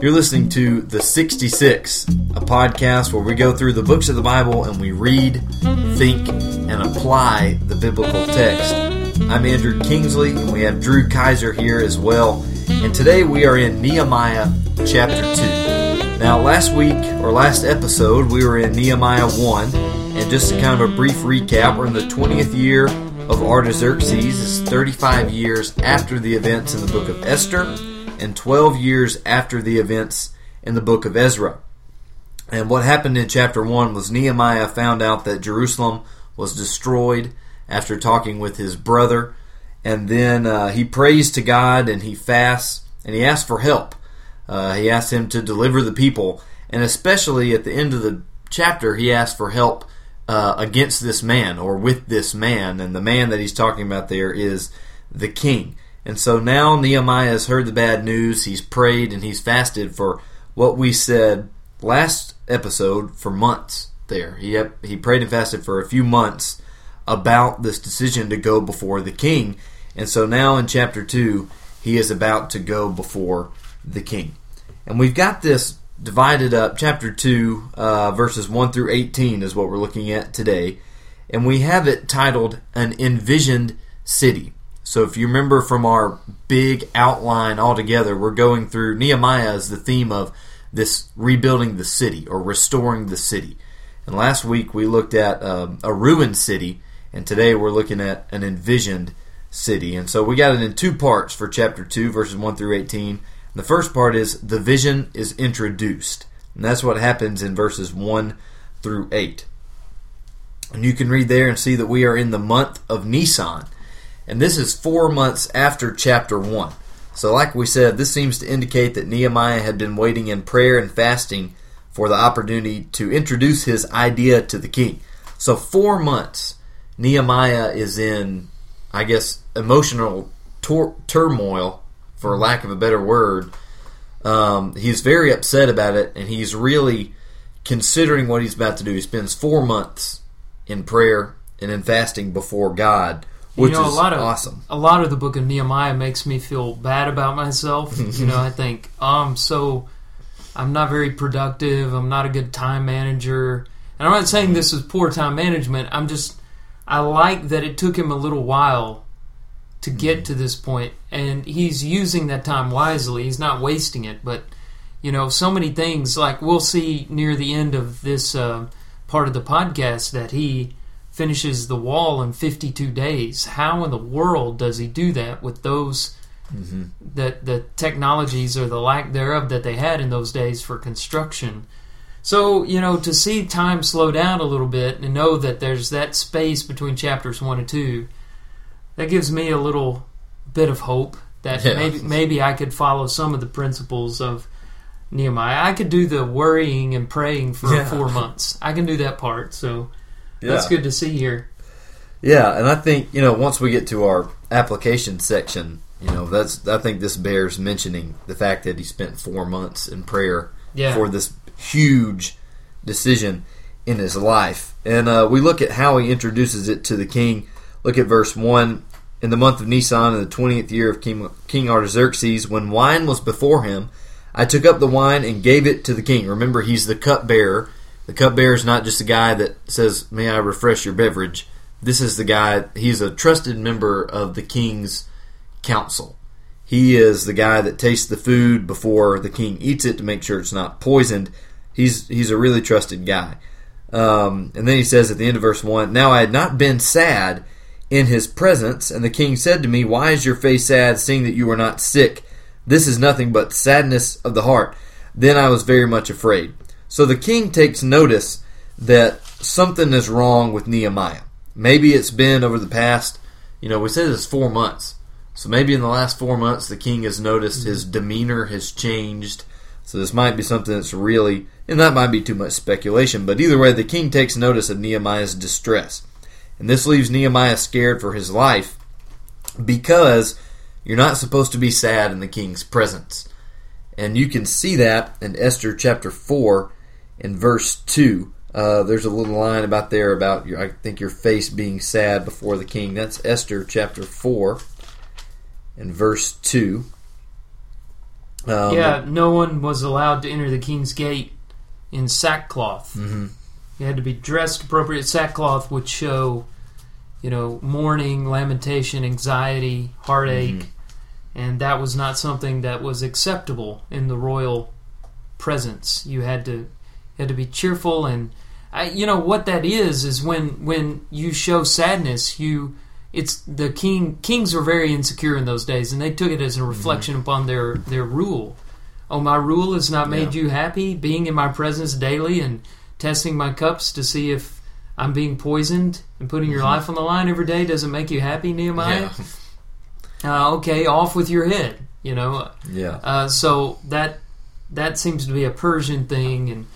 You're listening to The 66, a podcast where we go through the books of the Bible and we read, think, and apply the biblical text. I'm Andrew Kingsley, and we have Drew Kaiser here as well. And today we are in Nehemiah chapter 2. Now, last week, or last episode, we were in Nehemiah 1. And just to kind of a brief recap, we're in the 20th year of Artaxerxes. It's 35 years after the events in the book of Esther and 12 years after the events in the book of Ezra. And what happened in chapter 1 was Nehemiah found out that Jerusalem was destroyed after talking with his brother. And then uh, he prays to God and he fasts and he asks for help. Uh, he asks him to deliver the people. And especially at the end of the chapter, he asks for help uh, against this man or with this man. And the man that he's talking about there is the king. And so now Nehemiah has heard the bad news. He's prayed and he's fasted for what we said last episode for months there. He, he prayed and fasted for a few months about this decision to go before the king. And so now in chapter 2, he is about to go before the king. And we've got this divided up. Chapter 2, uh, verses 1 through 18 is what we're looking at today. And we have it titled An Envisioned City. So if you remember from our big outline altogether, we're going through Nehemiah as the theme of this rebuilding the city or restoring the city. And last week we looked at um, a ruined city, and today we're looking at an envisioned city. And so we got it in two parts for chapter 2, verses 1 through 18. The first part is the vision is introduced. And that's what happens in verses 1 through 8. And you can read there and see that we are in the month of Nisan. And this is four months after chapter 1. So, like we said, this seems to indicate that Nehemiah had been waiting in prayer and fasting for the opportunity to introduce his idea to the king. So, four months, Nehemiah is in, I guess, emotional tor- turmoil, for lack of a better word. Um, he's very upset about it, and he's really considering what he's about to do. He spends four months in prayer and in fasting before God which you know, is a lot of, awesome. A lot of the book of Nehemiah makes me feel bad about myself. you know, I think oh, I'm so I'm not very productive. I'm not a good time manager. And I'm not saying this is poor time management. I'm just I like that it took him a little while to get mm-hmm. to this point, and he's using that time wisely. He's not wasting it. But you know, so many things like we'll see near the end of this uh, part of the podcast that he finishes the wall in 52 days. How in the world does he do that with those mm-hmm. that the technologies or the lack thereof that they had in those days for construction? So, you know, to see time slow down a little bit and know that there's that space between chapters 1 and 2, that gives me a little bit of hope that yeah. maybe maybe I could follow some of the principles of Nehemiah. I could do the worrying and praying for yeah. 4 months. I can do that part. So, yeah. That's good to see here. Yeah, and I think you know once we get to our application section, you know that's I think this bears mentioning the fact that he spent four months in prayer yeah. for this huge decision in his life, and uh, we look at how he introduces it to the king. Look at verse one. In the month of Nisan, in the twentieth year of King, king Artaxerxes, when wine was before him, I took up the wine and gave it to the king. Remember, he's the cupbearer the cupbearer is not just a guy that says, May I refresh your beverage. This is the guy, he's a trusted member of the king's council. He is the guy that tastes the food before the king eats it to make sure it's not poisoned. He's, he's a really trusted guy. Um, and then he says at the end of verse 1 Now I had not been sad in his presence, and the king said to me, Why is your face sad, seeing that you are not sick? This is nothing but sadness of the heart. Then I was very much afraid. So the king takes notice that something is wrong with Nehemiah. Maybe it's been over the past, you know, we said it's four months. So maybe in the last four months, the king has noticed his mm-hmm. demeanor has changed. So this might be something that's really, and that might be too much speculation, but either way, the king takes notice of Nehemiah's distress. And this leaves Nehemiah scared for his life because you're not supposed to be sad in the king's presence. And you can see that in Esther chapter 4 in verse 2. Uh, there's a little line about there about your, I think your face being sad before the king. That's Esther chapter 4 and verse 2. Um, yeah, no one was allowed to enter the king's gate in sackcloth. hmm You had to be dressed appropriate. Sackcloth would show, you know, mourning, lamentation, anxiety, heartache, Mhm. and that was not something that was acceptable in the royal presence. You had to you had to be cheerful, and I, you know what that is is when when you show sadness, you it's the king. Kings were very insecure in those days, and they took it as a reflection upon their their rule. Oh, my rule has not made you happy. Being in my presence daily and testing my cups to see if I'm being poisoned and putting your life on the line every day doesn't make you happy, Nehemiah. Yeah. Uh, okay, off with your head. You know, Yeah. uh, so that that seems to be a Persian thing, and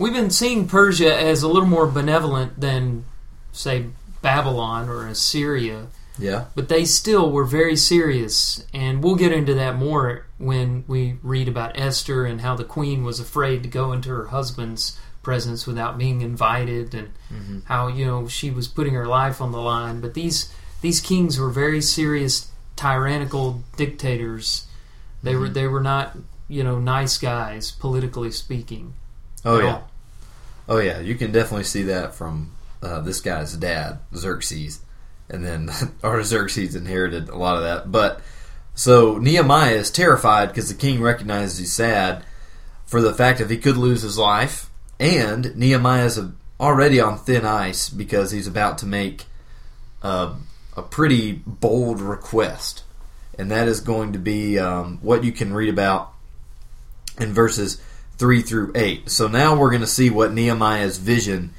we've been seeing Persia as a little more benevolent than, say, Babylon or Assyria. Yeah. But they still were very serious, and we'll get into that more when we read about Esther and how the queen was afraid to go into her husband's presence without being invited, and Mhm. how you know she was putting her life on the line. But these these kings were very serious, tyrannical dictators. They were Mhm. they were not you know nice guys, politically speaking. Oh yeah. Oh yeah. You can definitely see that from uh, this guy's dad, Xerxes, and then Artaxerxes inherited a lot of that. But so Nehemiah is terrified because the king recognizes he's sad for the fact that he could lose his life, and Nehemiah is already on thin ice because he's about to make a, a pretty bold request, and that is going to be um, what you can read about in verses three through eight. So now we're going to see what Nehemiah's vision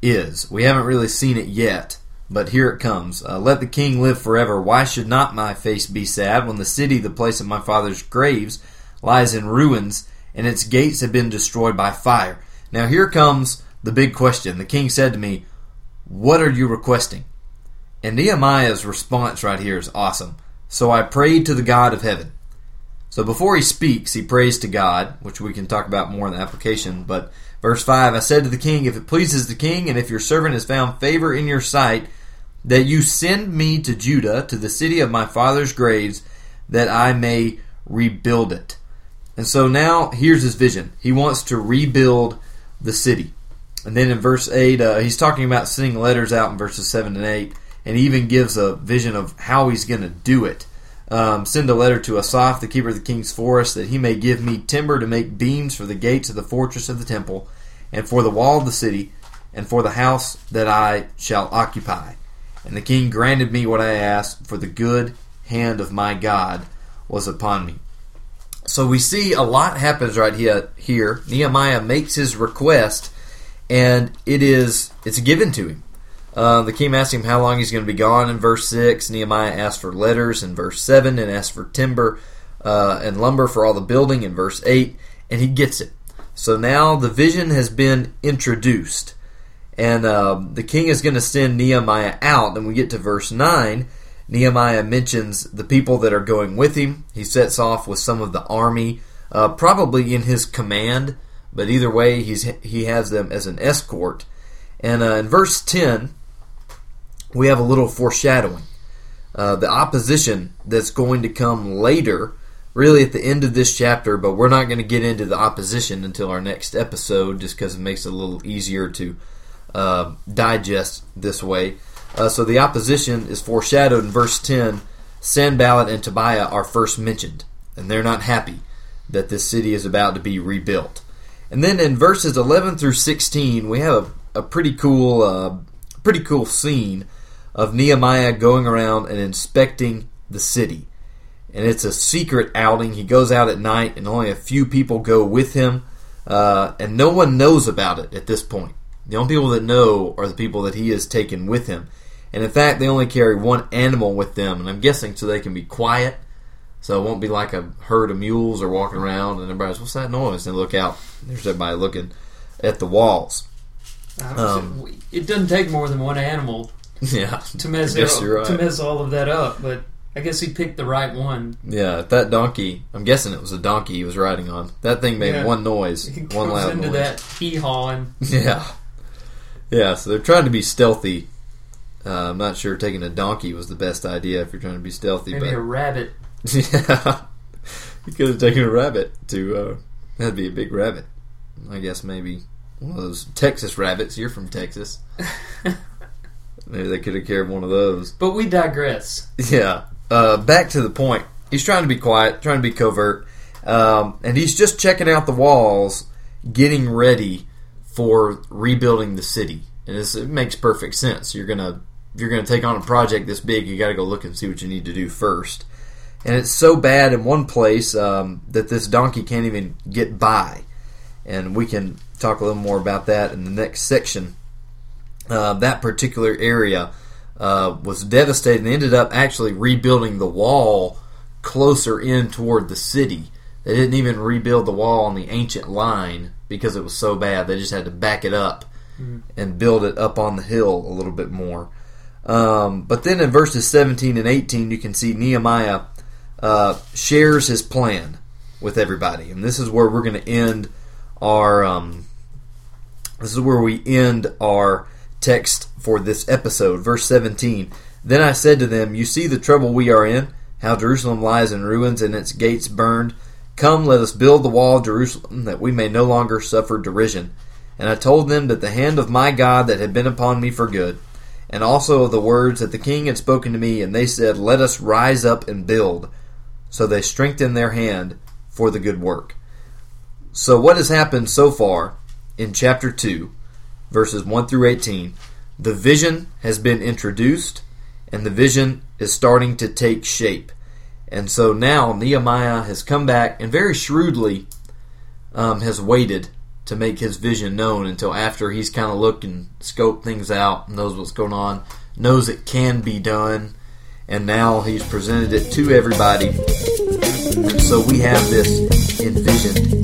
is. We haven't really seen it yet, but here it comes. Uh, Let the king live forever. Why should not my face be sad when the city, the place of my father's graves, lies in ruins and its gates have been destroyed by fire? Now here comes the big question. The king said to me, What are you requesting? And Nehemiah's response right here is awesome. So I prayed to the God of heaven. So before he speaks, he prays to God, which we can talk about more in the application. But verse 5 I said to the king, If it pleases the king, and if your servant has found favor in your sight, that you send me to Judah, to the city of my father's graves, that I may rebuild it. And so now here's his vision. He wants to rebuild the city. And then in verse 8, uh, he's talking about sending letters out in verses 7 and 8, and he even gives a vision of how he's going to do it. Um, send a letter to Asaph, the keeper of the king's forest, that he may give me timber to make beams for the gates of the fortress of the temple, and for the wall of the city, and for the house that I shall occupy. And the king granted me what I asked, for the good hand of my God was upon me. So we see a lot happens right here. Here, Nehemiah makes his request, and it is it's given to him. Uh, the king asks him how long he's going to be gone in verse 6. Nehemiah asks for letters in verse 7 and asks for timber uh, and lumber for all the building in verse 8, and he gets it. So now the vision has been introduced, and uh, the king is going to send Nehemiah out. And we get to verse 9. Nehemiah mentions the people that are going with him. He sets off with some of the army, uh, probably in his command, but either way, he's, he has them as an escort. And uh, in verse 10, we have a little foreshadowing. Uh, the opposition that's going to come later, really at the end of this chapter, but we're not going to get into the opposition until our next episode just because it makes it a little easier to uh, digest this way. Uh, so the opposition is foreshadowed in verse 10. Sanballat and Tobiah are first mentioned, and they're not happy that this city is about to be rebuilt. And then in verses 11 through 16, we have a, a pretty cool, uh, pretty cool scene of Nehemiah going around and inspecting the city. And it's a secret outing. He goes out at night, and only a few people go with him, uh, and no one knows about it at this point. The only people that know are the people that he has taken with him. And in fact, they only carry one animal with them, and I'm guessing so they can be quiet, so it won't be like a herd of mules are walking around and everybody's, what's that noise? And look out, there's everybody looking at the walls. Um, it doesn't take more than one animal Yeah, to mess I guess it, you're right. to mess all of that up, but I guess he picked the right one. Yeah, that donkey, I'm guessing it was a donkey he was riding on. That thing made Yeah. one noise, He one loud into noise. that hee haw and Yeah. Yeah, so they're trying to be stealthy. Uh, I'm not sure taking a donkey was the best idea if you're trying to be stealthy, maybe a rabbit. yeah, he could have taken a rabbit to. Uh, that'd be a big rabbit. I guess maybe one of those Texas rabbits. You're from Texas. Maybe they could have carried one of those. But we digress. Yeah. Uh, back to the point. He's trying to be quiet, trying to be covert, um, and he's just checking out the walls, getting ready for rebuilding the city. And it's, it makes perfect sense. You're gonna if you're gonna take on a project this big, you got to go look and see what you need to do first. And it's so bad in one place um, that this donkey can't even get by. And we can talk a little more about that in the next section. Uh, that particular area uh, was devastated and ended up actually rebuilding the wall closer in toward the city. They didn't even rebuild the wall on the ancient line because it was so bad. They just had to back it up mm-hmm. and build it up on the hill a little bit more. Um, but then in verses 17 and 18, you can see Nehemiah uh, shares his plan with everybody, and this is where we're going to end our. Um, this is where we end our text for this episode, verse 17. Then I said to them, You see the trouble we are in, how Jerusalem lies in ruins and its gates burned. Come, let us build the wall of Jerusalem, that we may no longer suffer derision. And I told them that the hand of my God that had been upon me for good, and also of the words that the king had spoken to me, and they said, Let us rise up and build. So they strengthened their hand for the good work. So, what has happened so far in chapter 2, verses 1 through 18? The vision has been introduced, and the vision is starting to take shape. And so now Nehemiah has come back and very shrewdly um, has waited to make his vision known until after he's kind of looked and scoped things out, knows what's going on, knows it can be done, and now he's presented it to everybody. And so we have this envisioned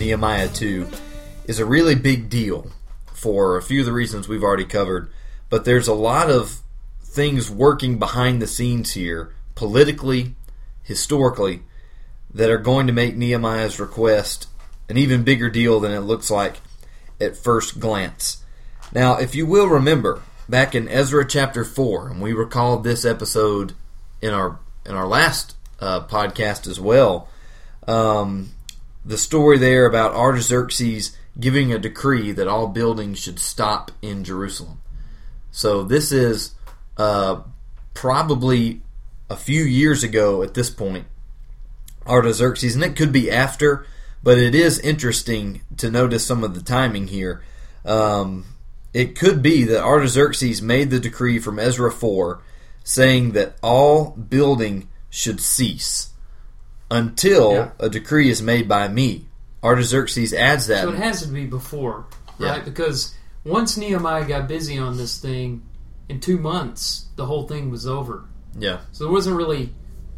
Nehemiah 2 is a really big deal for a few of the reasons we've already covered, but there's a lot of things working behind the scenes here, politically, historically, that are going to make Nehemiah's request an even bigger deal than it looks like at first glance. Now, if you will remember, back in Ezra chapter 4, and we recalled this episode in our in our last uh, podcast as well, um, the story there about Artaxerxes giving a decree that all buildings should stop in Jerusalem. So this is uh, probably a few years ago at this point, Artaxerxes, and it could be after, but it is interesting to notice some of the timing here. Um, it could be that Artaxerxes made the decree from Ezra 4 saying that all building should cease until yeah. a decree is made by me. Artaxerxes adds that. So it has to be before, right? Yeah. Because once Nehemiah got busy on this thing, in two months, the whole thing was over. Yeah. So there wasn't really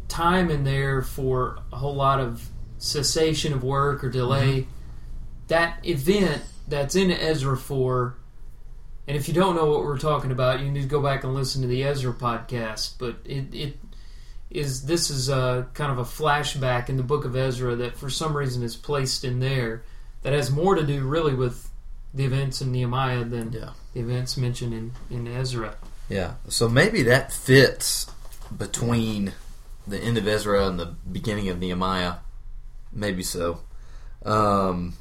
time in there for a whole lot of cessation of work or delay. Mm-hmm. That event that's in Ezra 4, and if you don't know what we're talking about, you need to go back and listen to the Ezra podcast. But it, it is this is a kind of a flashback in the book of Ezra that for some reason is placed in there that has more to do really with the events in Nehemiah than yeah. the events mentioned in, in Ezra. Yeah. So maybe that fits between the end of Ezra and the beginning of Nehemiah. Maybe so. Um,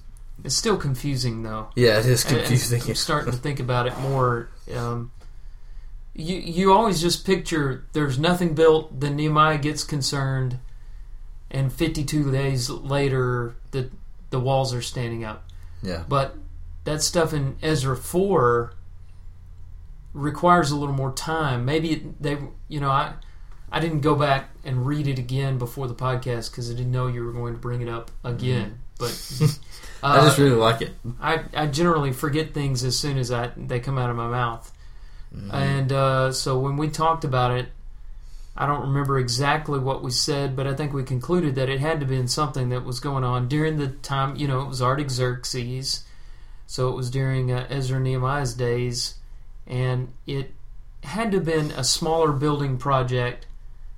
it's still confusing though. Yeah, it is confusing. I'm starting to think about it more. Um, you you always just picture there's nothing built, then Nehemiah gets concerned, and 52 days later the the walls are standing up. Yeah. But that stuff in Ezra 4 requires a little more time. Maybe they, you know, I I didn't go back and read it again before the podcast because I didn't know you were going to bring it up again. Mm-hmm. But uh, I just really like it. I, I generally forget things as soon as I they come out of my mouth. Mm-hmm. And uh, so when we talked about it, I don't remember exactly what we said, but I think we concluded that it had to be in something that was going on during the time, you know, it was Artaxerxes. So it was during uh, Ezra Nehemiah's days, and it had to have been a smaller building project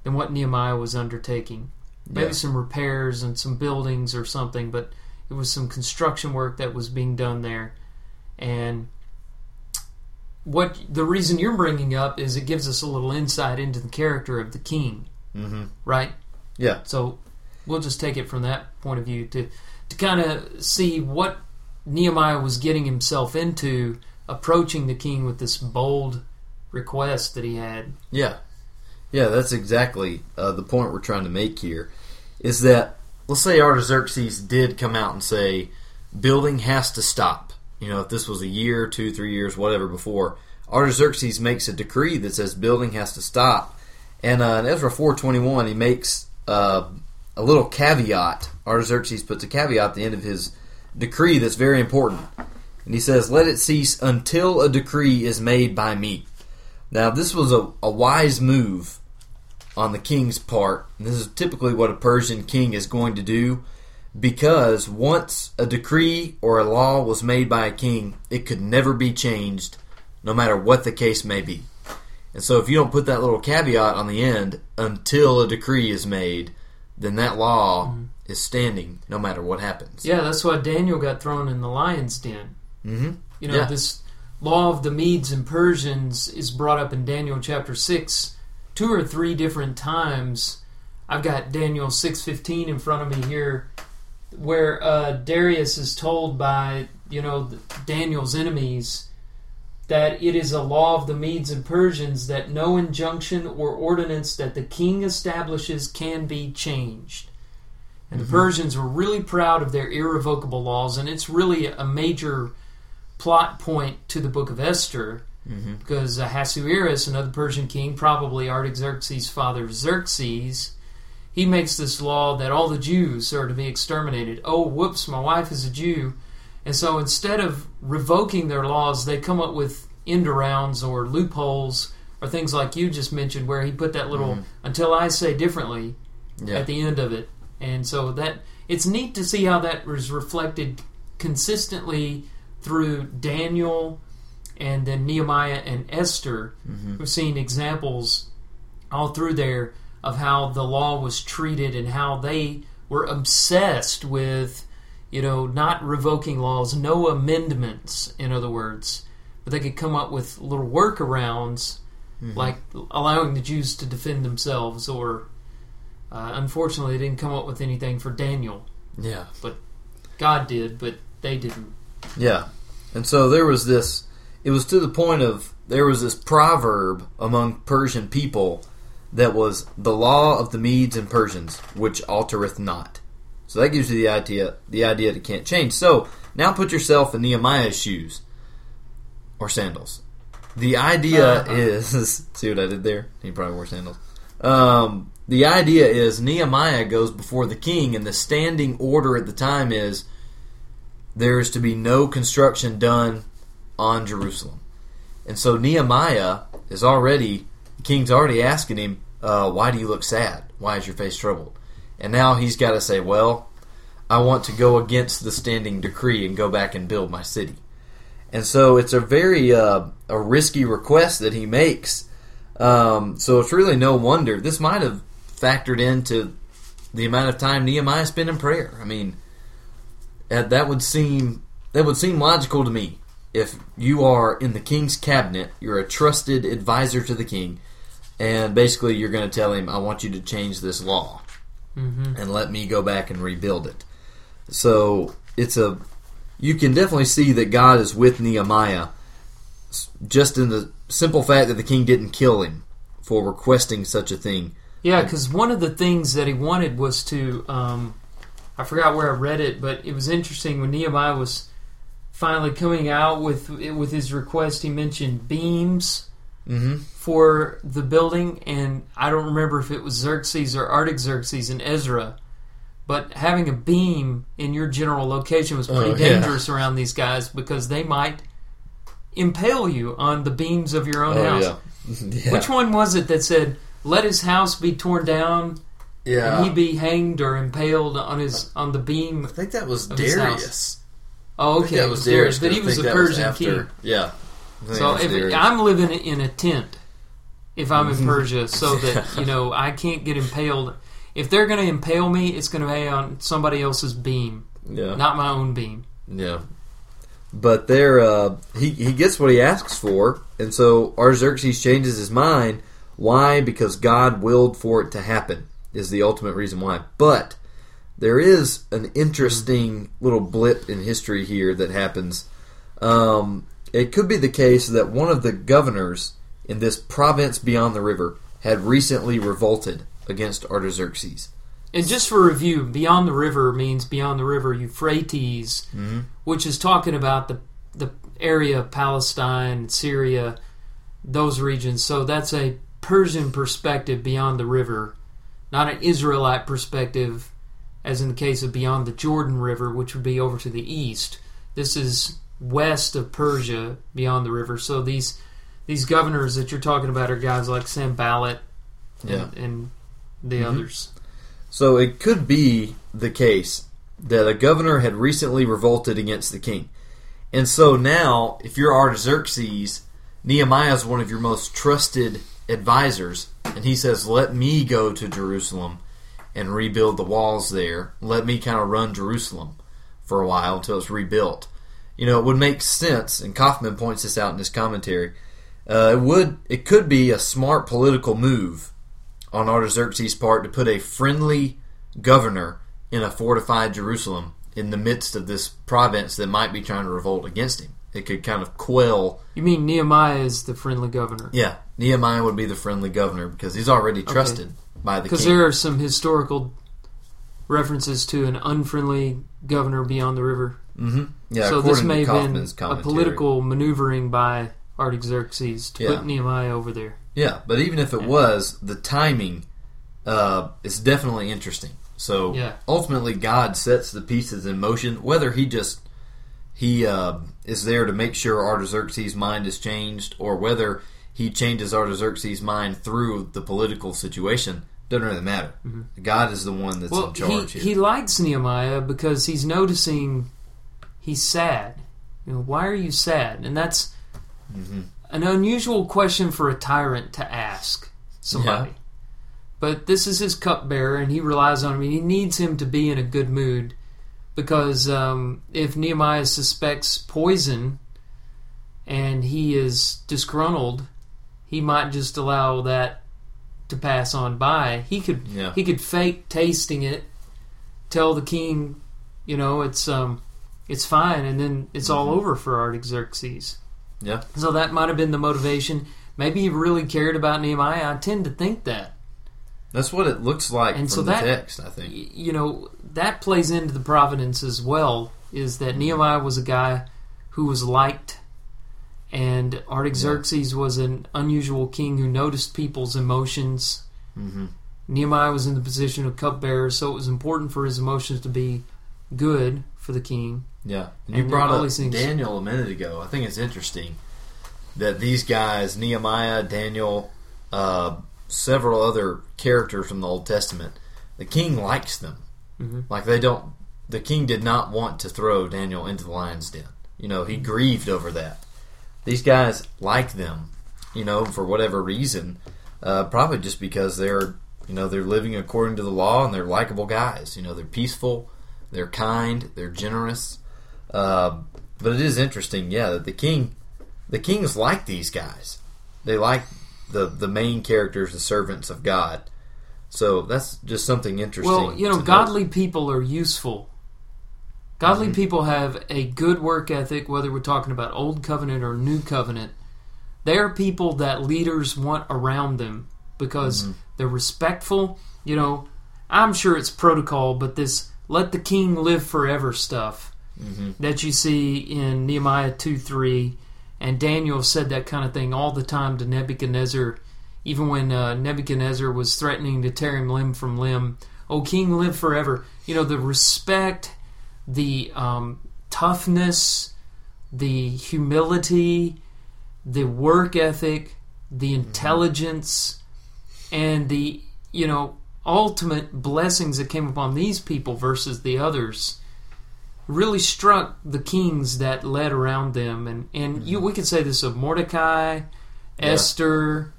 than what Nehemiah was undertaking. Maybe Yeah. some repairs and some buildings or something, but it was some construction work that was being done there. And what the reason you're bringing up is it gives us a little insight into the character of the king, Mm-hmm. right? Yeah. So we'll just take it from that point of view to to kind of see what Nehemiah was getting himself into approaching the king with this bold request that he had. Yeah, yeah, that's exactly uh, the point we're trying to make here. Is that let's say Artaxerxes did come out and say building has to stop. You know, if this was a year, two, three years, whatever before, Artaxerxes makes a decree that says building has to stop. And uh, in Ezra four twenty one, he makes uh, a little caveat. Artaxerxes puts a caveat at the end of his decree that's very important, and he says, "Let it cease until a decree is made by me." Now, this was a, a wise move on the king's part. And this is typically what a Persian king is going to do because once a decree or a law was made by a king, it could never be changed, no matter what the case may be. And so, if you don't put that little caveat on the end until a decree is made, then that law is standing no matter what happens. Yeah, that's why Daniel got thrown in the lion's den. Mm-hmm. You know, Yeah. this law of the Medes and Persians is brought up in Daniel chapter 6 two or three different times. I've got Daniel 6:15 in front of me here where uh, Darius is told by, you know, Daniel's enemies that it is a law of the Medes and Persians that no injunction or ordinance that the king establishes can be changed. And the Persians were really proud of their irrevocable laws, and it's really a major plot point to the book of Esther because uh, Ahasuerus, another Persian king, probably Artaxerxes' father Xerxes, he makes this law that all the Jews are to be exterminated. Oh, whoops, my wife is a Jew. And so instead of revoking their laws, they come up with end arounds or loopholes or things like you just mentioned, where he put that little mm-hmm. until I say differently Yeah. at the end of it. And so that it's neat to see how that was reflected consistently through Daniel and then Nehemiah and Esther. Mm-hmm. We've seen examples all through there of how the law was treated and how they were obsessed with, you know, not revoking laws, no amendments, in other words. But they could come up with little workarounds, like allowing the Jews to defend themselves, or uh, unfortunately, they didn't come up with anything for Daniel. Yeah. But God did, but they didn't. Yeah. And so there was this, it was to the point of, there was this proverb among Persian people that was the law of the Medes and Persians, which altereth not. So that gives you the idea, the idea that it can't change. So now put yourself in Nehemiah's shoes or sandals. The idea Uh-huh. is, see what I did there? He probably wore sandals. Um, the idea is Nehemiah goes before the king, and the standing order at the time is there is to be no construction done on Jerusalem. And so Nehemiah is already, the king's already asking him, uh, Why do you look sad? Why is your face troubled? And now he's got to say, Well, I want to go against the standing decree and go back and build my city. And so it's a very uh, a risky request that he makes. Um, so it's really no wonder. This might have factored into the amount of time Nehemiah spent in prayer. I mean, uh, that would seem that would seem logical to me. If you are in the king's cabinet, you're a trusted advisor to the king, and basically you're going to tell him, "I want you to change this law, Mm-hmm. and let me go back and rebuild it." So it's a you can definitely see that God is with Nehemiah, just in the simple fact that the king didn't kill him for requesting such a thing. Yeah, because one of the things that he wanted was to, um, I forgot where I read it, but it was interesting when Nehemiah was finally coming out with with his request. He mentioned beams Mm-hmm. for the building, and I don't remember if it was Xerxes or Artaxerxes and Ezra. But having a beam in your general location was pretty Oh, yeah. dangerous around these guys because they might impale you on the beams of your own house. Oh, yeah. Which one was it that said, "Let his house be torn down yeah. and he be hanged or impaled on his on the beam"? I think that was Darius. Oh, I think okay. that was Darius. But he was a Persian king. Yeah. So if. I'm living in a tent, if I'm Mm-hmm. in Persia, so that you know I can't get impaled. If they're going to impale me, it's going to be on somebody else's beam, yeah. not my own beam. Yeah. But there, uh, he he gets what he asks for, and so Artaxerxes changes his mind. Why? Because God willed for it to happen. Is the ultimate reason why. But there is an interesting little blip in history here that happens. Um, it could be the case that one of the governors in this province beyond the river had recently revolted against Artaxerxes. And just for review, beyond the river means beyond the river Euphrates, Mm-hmm. which is talking about the the area of Palestine, Syria, those regions. So that's a Persian perspective beyond the river, not an Israelite perspective, as in the case of beyond the Jordan River, which would be over to the east. This is west of Persia, beyond the river. So these these governors that you're talking about are guys like Sanballat and, Yeah. and the mm-hmm. others. So it could be the case that a governor had recently revolted against the king. And so now, if you're Artaxerxes, Nehemiah is one of your most trusted advisors, and he says, Let me go to Jerusalem and rebuild the walls there. Let me kind of run Jerusalem for a while until it's rebuilt. You know, it would make sense, and Kaufman points this out in his commentary. Uh, it would, it could be a smart political move on Artaxerxes' part to put a friendly governor in a fortified Jerusalem in the midst of this province that might be trying to revolt against him. It could kind of quell. You mean Nehemiah is the friendly governor? Yeah, Nehemiah would be the friendly governor because he's already trusted by the Because there are some historical references to an unfriendly governor beyond the river. Hmm Yeah, so this may have been a political maneuvering by Artaxerxes to Yeah. put Nehemiah over there. Yeah, but even if it was, the timing uh, is definitely interesting. So Yeah. ultimately, God sets the pieces in motion. Whether he just he uh, is there to make sure Artaxerxes' mind is changed, or whether he changes Artaxerxes' mind through the political situation, doesn't really matter. God is the one that's Mm-hmm. Well, in he, charge here. he likes Nehemiah because he's noticing he's sad. You know, why are you sad? And that's Mm-hmm. an unusual question for a tyrant to ask somebody. Yeah. But this is his cupbearer, and he relies on him. And he needs him to be in a good mood because um, if Nehemiah suspects poison and he is disgruntled, he might just allow that to pass on by. He could Yeah. he could fake tasting it, tell the king, you know, it's um it's fine, and then it's all over for Artaxerxes. yeah, So that might have been the motivation. Maybe he really cared about Nehemiah. I tend to think that. that's what it looks like And from so the that- text. I think. You know, that plays into the providence as well, is that Nehemiah was a guy who was liked, and Artaxerxes was an unusual king who noticed people's emotions. hmm Nehemiah was in the position of cupbearer, so it was important for his emotions to be good for the king. Yeah, and you brought up Daniel a minute ago. I think it's interesting that these guys, Nehemiah, Daniel, uh, several other characters from the Old Testament, the king likes them. Mhm. Like they don't. The king did not want to throw Daniel into the lion's den. You know, he grieved over that. These guys like them. You know, for whatever reason, uh, probably just because they're you know they're living according to the law and they're likable guys. You know, they're peaceful, they're kind, they're generous. Uh, but it is interesting, yeah, that the king, the kings like these guys. They like the the main characters, the servants of God. So that's just something interesting. Well, you know, note. godly people are useful. Godly Mm-hmm. people have a good work ethic, whether we're talking about Old Covenant or New Covenant. They are people that leaders want around them because Mm-hmm. they're respectful. You know, I'm sure it's protocol, but this let the king live forever stuff Mhm. that you see in Nehemiah 2 3, and Daniel said that kind of thing all the time to Nebuchadnezzar, even when uh, Nebuchadnezzar was threatening to tear him limb from limb. Oh, king, live forever. You know, the respect, the um, toughness, the humility, the work ethic, the intelligence, and the, you know, ultimate blessings that came upon these people versus the others really struck the kings that led around them, and and you we could say this of Mordecai, Esther,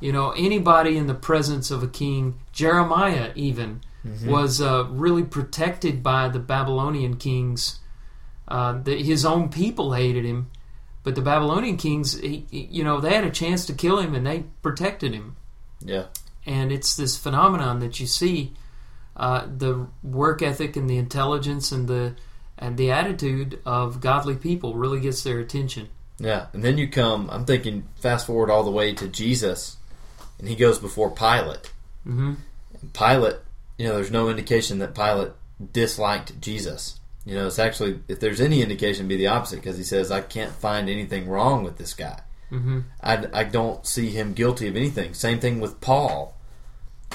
you know anybody in the presence of a king, Jeremiah even was uh, really protected by the Babylonian kings. Uh, the, his own people hated him, but the Babylonian kings, he- you know, they had a chance to kill him and they protected him. Yeah. And it's this phenomenon that you see uh, the work ethic and the intelligence and the and the attitude of godly people really gets their attention. Yeah. And then you come, I'm thinking, fast forward all the way to Jesus, and he goes before Pilate. hmm Pilate, you know, there's no indication that Pilate disliked Jesus. You know, it's actually, if there's any indication, it'd be the opposite because he says, I can't find anything wrong with this guy. hmm I, I don't see him guilty of anything. Same thing with Paul.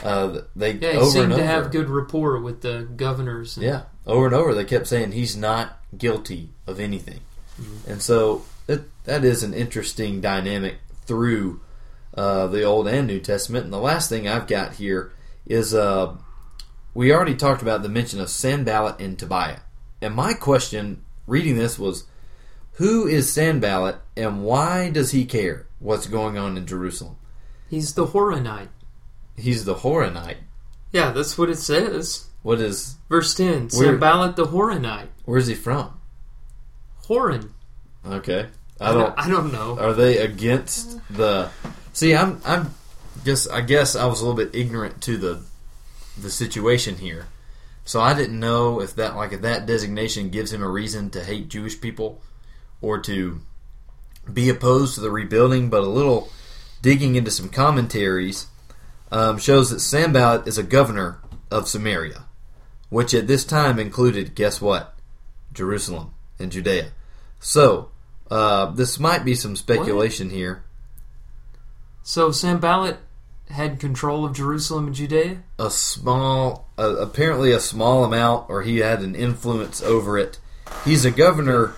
Uh, they Yeah, he over seemed to have good rapport with the governors. And, yeah, over and over they kept saying he's not guilty of anything, Mm-hmm. and so it, that is an interesting dynamic through uh, the Old and New Testament. And the last thing I've got here is uh, we already talked about the mention of Sanballat and Tobiah, and my question reading this was, who is Sanballat and why does he care what's going on in Jerusalem? He's the Horonite. He's the Horonite. Yeah, that's what it says. What is? Verse 10 Where- Sanballat the Horonite. Where's he from? Horon. Okay, I don't. I don't know. Are they against the? See, I'm. I'm. Just. I guess I was a little bit ignorant to the, the situation here, so I didn't know if that like if that designation gives him a reason to hate Jewish people, or to be opposed to the rebuilding. But a little digging into some commentaries um, shows that Sanballat is a governor of Samaria, which at this time included guess what, Jerusalem and Judea. So uh, this might be some speculation here. So Sanballat had control of Jerusalem and Judea? A small, uh, apparently a small amount, or he had an influence over it. He's a governor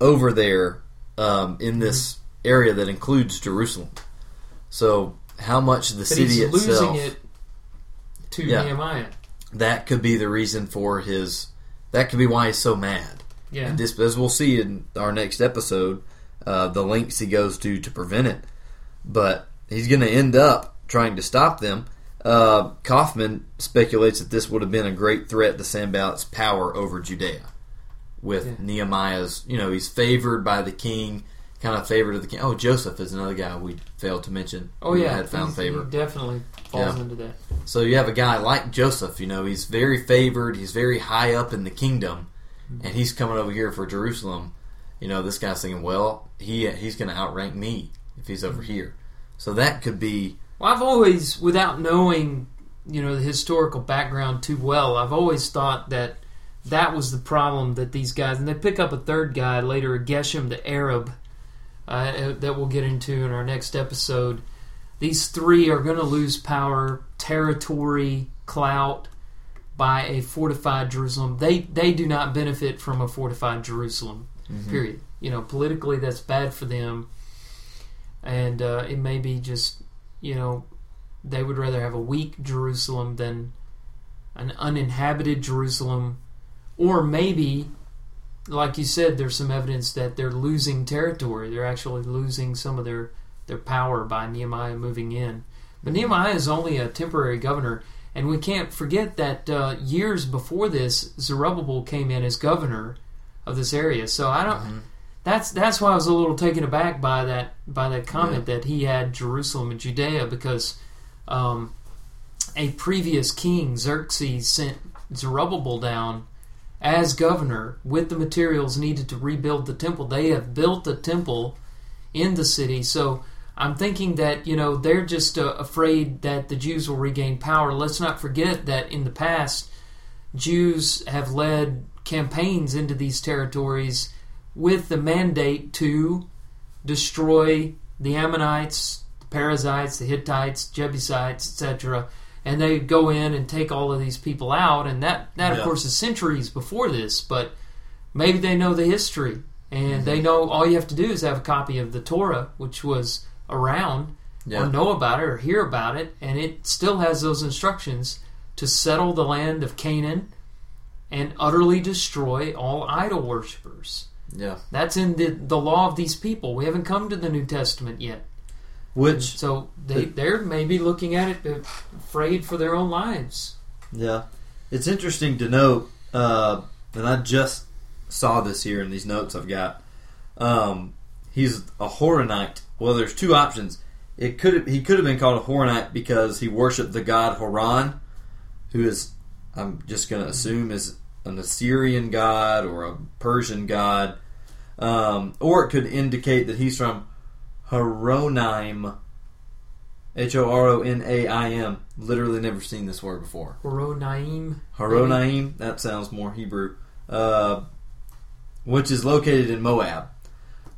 over there um, in this area that includes Jerusalem. So how much the But city he's itself losing it to Yeah. Nehemiah. that could be the reason for his. That could be why he's so mad. Yeah. And this, as we'll see in our next episode, uh, the lengths he goes to to prevent it. But he's going to end up trying to stop them. Uh, Kaufman speculates that this would have been a great threat to Sanballat's power over Judea. With Yeah. Nehemiah's, you know, he's favored by the king, kind of favored of the king. Oh, Joseph is another guy we failed to mention. oh yeah, had found He's- favor. He definitely falls Yeah. into that. So you have a guy like Joseph, you know, he's very favored, he's very high up in the kingdom, mm-hmm. and he's coming over here for Jerusalem. You know, this guy's thinking, well, he he's going to outrank me if he's over mm-hmm. here. So that could be, Well, I've always, without knowing, you know, the historical background too well, I've always thought that that was the problem that these guys, and they pick up a third guy later, a Geshem the Arab, uh, that we'll get into in our next episode. These three are going to lose power, territory, clout by a fortified Jerusalem. They they do not benefit from a fortified Jerusalem. Period. You know, politically, that's bad for them, and uh, it may be just you know they would rather have a weak Jerusalem than an uninhabited Jerusalem, or maybe, like you said, there's some evidence that they're losing territory. They're actually losing some of their their power by Nehemiah moving in. But Nehemiah is only a temporary governor, and we can't forget that uh, years before this, Zerubbabel came in as governor of this area. So I don't. That's that's why I was a little taken aback by that by that comment that he had Jerusalem and Judea because um, a previous king Xerxes sent Zerubbabel down as governor with the materials needed to rebuild the temple. They have built the temple in the city, so I'm thinking that you know they're just uh, afraid that the Jews will regain power. Let's not forget that in the past, Jews have led campaigns into these territories with the mandate to destroy the Ammonites, the Perizzites, the Hittites, Jebusites, etc. And they go in and take all of these people out, and that that of course is centuries before this, but maybe they know the history and they mhm. know all you have to do is have a copy of the Torah, which was around, Yeah. or know about it or hear about it, and it still has those instructions to settle the land of Canaan and utterly destroy all idol worshippers. Yeah. That's in the, the law of these people. We haven't come to the New Testament yet. Which So they, they're maybe looking at it afraid for their own lives. Yeah, it's interesting to note, uh, and I just saw this here in these notes I've got. Um, he's a Horonite. Well, there's two options. It could he could have been called a Horonite because he worshipped the god Horon, who is I'm just going to assume is an Assyrian god or a Persian god, um, or it could indicate that he's from Horonaim. H O R O N A I M. Literally never seen this word before. Horonaim. Horonaim, that sounds more Hebrew, uh, which is located in Moab.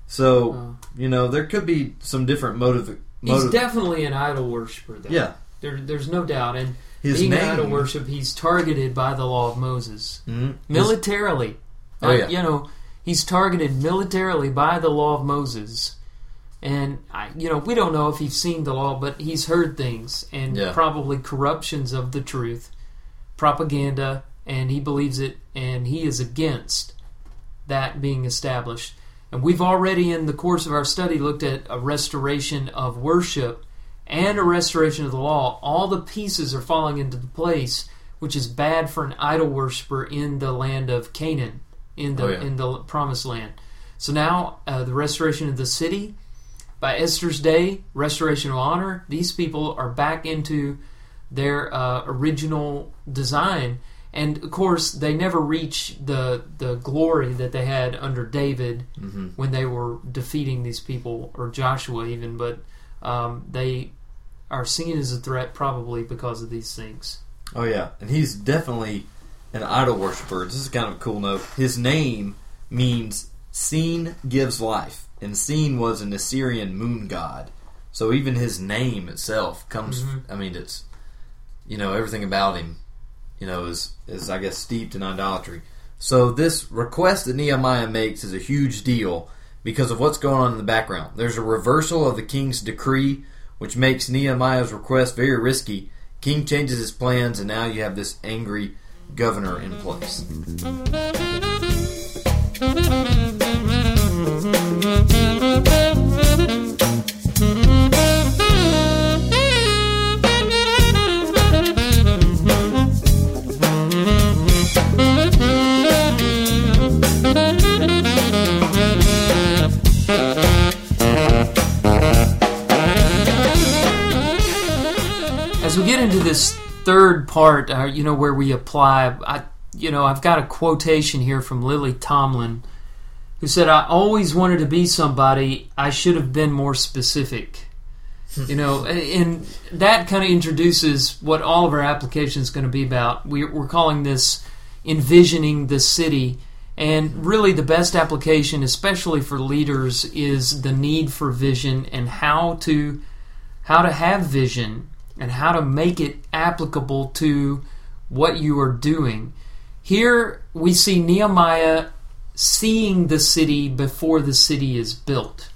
So, Uh, you know, there could be some different motive. he's definitely an idol worshiper, though. yeah, There, there's no doubt. And his being name. an idol worship, he's targeted by the law of Moses. Mhm. His- Militarily. Oh, Uh, yeah. You know, he's targeted militarily by the law of Moses. And, I, you know, we don't know if he's seen the law, but he's heard things and Yeah. probably corruptions of the truth, propaganda, and he believes it, and he is against that being established. And we've already, in the course of our study, looked at a restoration of worship and a restoration of the law. All the pieces are falling into the place, which is bad for an idol worshiper in the land of Canaan, in the Oh, yeah. in the promised land. So now uh, the restoration of the city by Esther's day, restoration of honor. These people are back into their uh, original design, and of course they never reach the the glory that they had under David Mhm. when they were defeating these people, or Joshua even. But um, they are Sin as a threat probably because of these things. Oh yeah, and he's definitely an idol worshiper. This is kind of a cool note. His name means "seen gives life," and Sin was an Assyrian moon god. So even his name itself comes. Mhm. I mean, it's you know everything about him, you know, is is I guess steeped in idolatry. So this request that Nehemiah makes is a huge deal because of what's going on in the background. There's a reversal of the king's decree, which makes Nehemiah's request very risky. King changes his plans, and now you have this angry governor in place. This third part, uh, you know, where we apply, I, you know, I've got a quotation here from Lily Tomlin, who said, "I always wanted to be somebody. I should have been more specific." you know, and that kind of introduces what all of our application is going to be about. We're, we're calling this envisioning the city. And really, the best application, especially for leaders, is the need for vision and how to how to have vision and how to make it applicable to what you are doing. Here we see Nehemiah seeing the city before the city is built.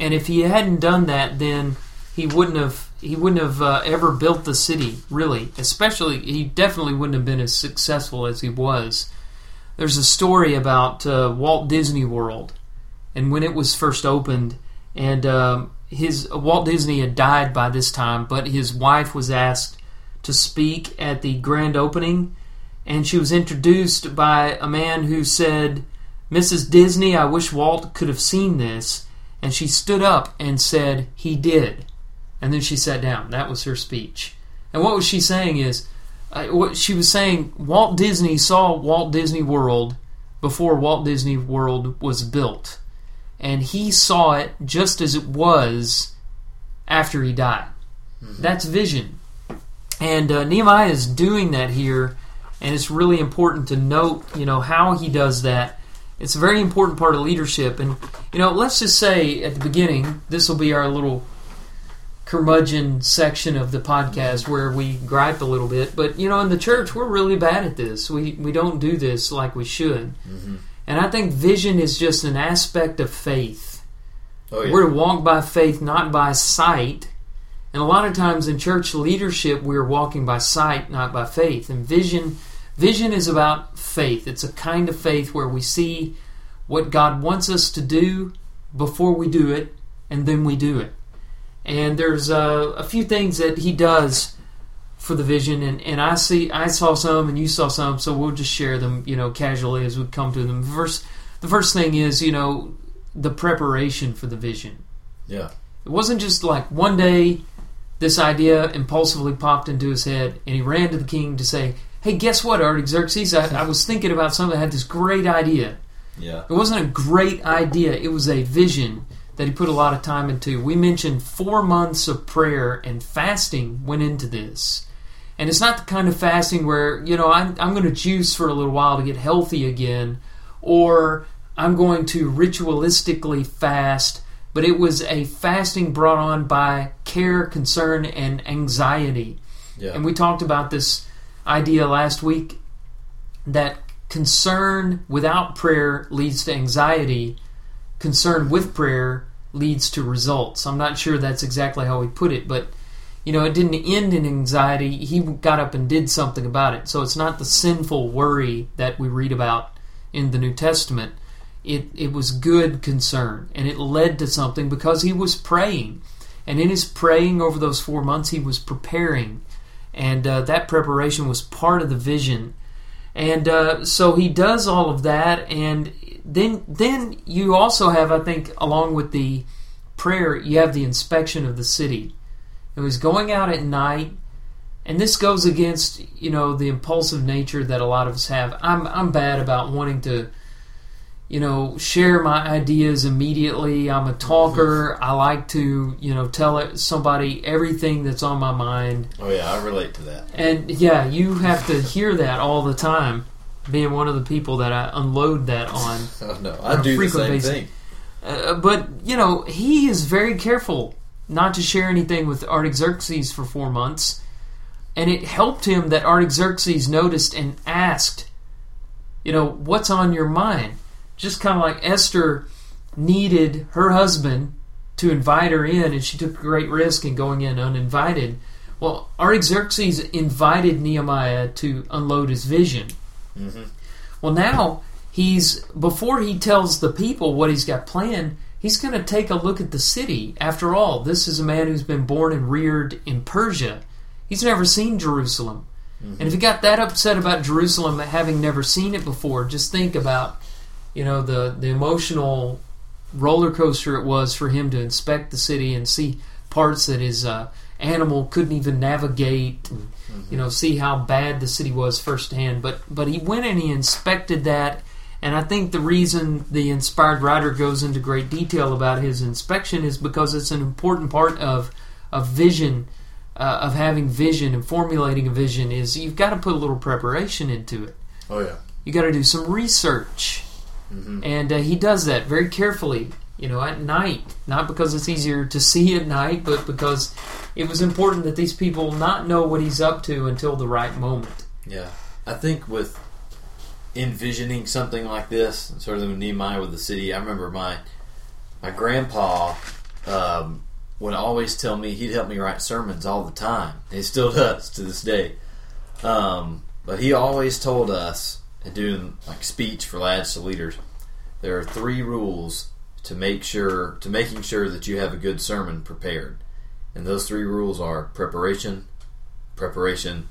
And if he hadn't done that, then he wouldn't have he wouldn't have uh, ever built the city. Really, especially he definitely wouldn't have been as successful as he was. There's a story about uh, Walt Disney World, and when it was first opened, and um, his Walt Disney had died by this time, but his wife was asked to speak at the grand opening, and she was introduced by a man who said, "Mrs. Disney, I wish Walt could have seen this." And she stood up and said, "He did." And then she sat down. That was her speech. And what was she saying is, uh, what she was saying, Walt Disney saw Walt Disney World before Walt Disney World was built and he saw it just as it was after he died. That's vision. And uh, Nehemiah is doing that here, and it's really important to note, you know, how he does that. It's a very important part of leadership. And, you know, let's just say at the beginning, this will be our little curmudgeon section of the podcast where we gripe a little bit. But, you know, in the church, we're really bad at this. We, we don't do this like we should. And I think vision is just an aspect of faith. Oh yeah. We're to walk by faith, not by sight. And a lot of times in church leadership, we're walking by sight, not by faith. And vision, vision is about faith. It's a kind of faith where we see what God wants us to do before we do it, and then we do it. And there's uh, a few things that He does for the vision, and, and I see I saw some, and you saw some, so we'll just share them, you know, casually as we come to them. First, the first thing is, you know, the preparation for the vision. Yeah. It wasn't just like one day this idea impulsively popped into his head, and he ran to the king to say, "Hey, guess what, Artaxerxes? I, I was thinking about something. I had this great idea." Yeah. It wasn't a great idea. It was a vision that he put a lot of time into. We mentioned four months of prayer and fasting went into this. And it's not the kind of fasting where, you know, I'm, I'm going to juice for a little while to get healthy again, or I'm going to ritualistically fast, but it was a fasting brought on by care, concern, and anxiety. Yeah. And we talked about this idea last week that concern without prayer leads to anxiety, concern with prayer leads to results. I'm not sure that's exactly how we put it, but you know, it didn't end in anxiety. He got up and did something about it. So it's not the sinful worry that we read about in the New Testament. It it was good concern and it led to something because he was praying. And in his praying over those 4 months he was preparing and uh, that preparation was part of the vision. And uh, so he does all of that, and then then you also have, I think, along with the prayer, you have the inspection of the city. It was going out at night, and this goes against you know the impulsive nature that a lot of us have. I'm I'm bad about wanting to you know, share my ideas immediately. I'm a talker. I like to, you know, tell somebody everything that's on my mind. Oh yeah, I relate to that. And yeah, you have to hear that all the time. Being one of the people that I unload that on. Oh no, I do the same basis. thing. Uh, but you know, he is very careful not to share anything with Artaxerxes for four months, and it helped him that Artaxerxes noticed and asked, you know, what's on your mind? Just kind of like Esther needed her husband to invite her in, and she took a great risk in going in uninvited. Well, Artaxerxes invited Nehemiah to unload his vision. Mm-hmm. Well, now he's before he tells the people what he's got planned. He's going to take a look at the city. After all, this is a man who's been born and reared in Persia. He's never seen Jerusalem. And if he got that upset about Jerusalem, having never seen it before, just think about, you know, the the emotional roller coaster it was for him to inspect the city and see parts that his uh, animal couldn't even navigate, and, you know, see how bad the city was firsthand. But but he went and he inspected that, and I think the reason the inspired writer goes into great detail about his inspection is because it's an important part of of vision uh, of having vision and formulating a vision is you've got to put a little preparation into it. Oh yeah. You got to do some research, Mm-hmm. and uh, he does that very carefully. You know, at night, not because it's easier to see at night, but because it was important that these people not know what he's up to until the right moment. Yeah, I think with envisioning something like this, sort of Nehemiah with the city. I remember my my grandpa um, would always tell me he'd help me write sermons all the time. He still does to this day. Um, but he always told us, doing like speech for lads to leaders, there are three rules to make sure to making sure that you have a good sermon prepared, and those three rules are preparation, preparation,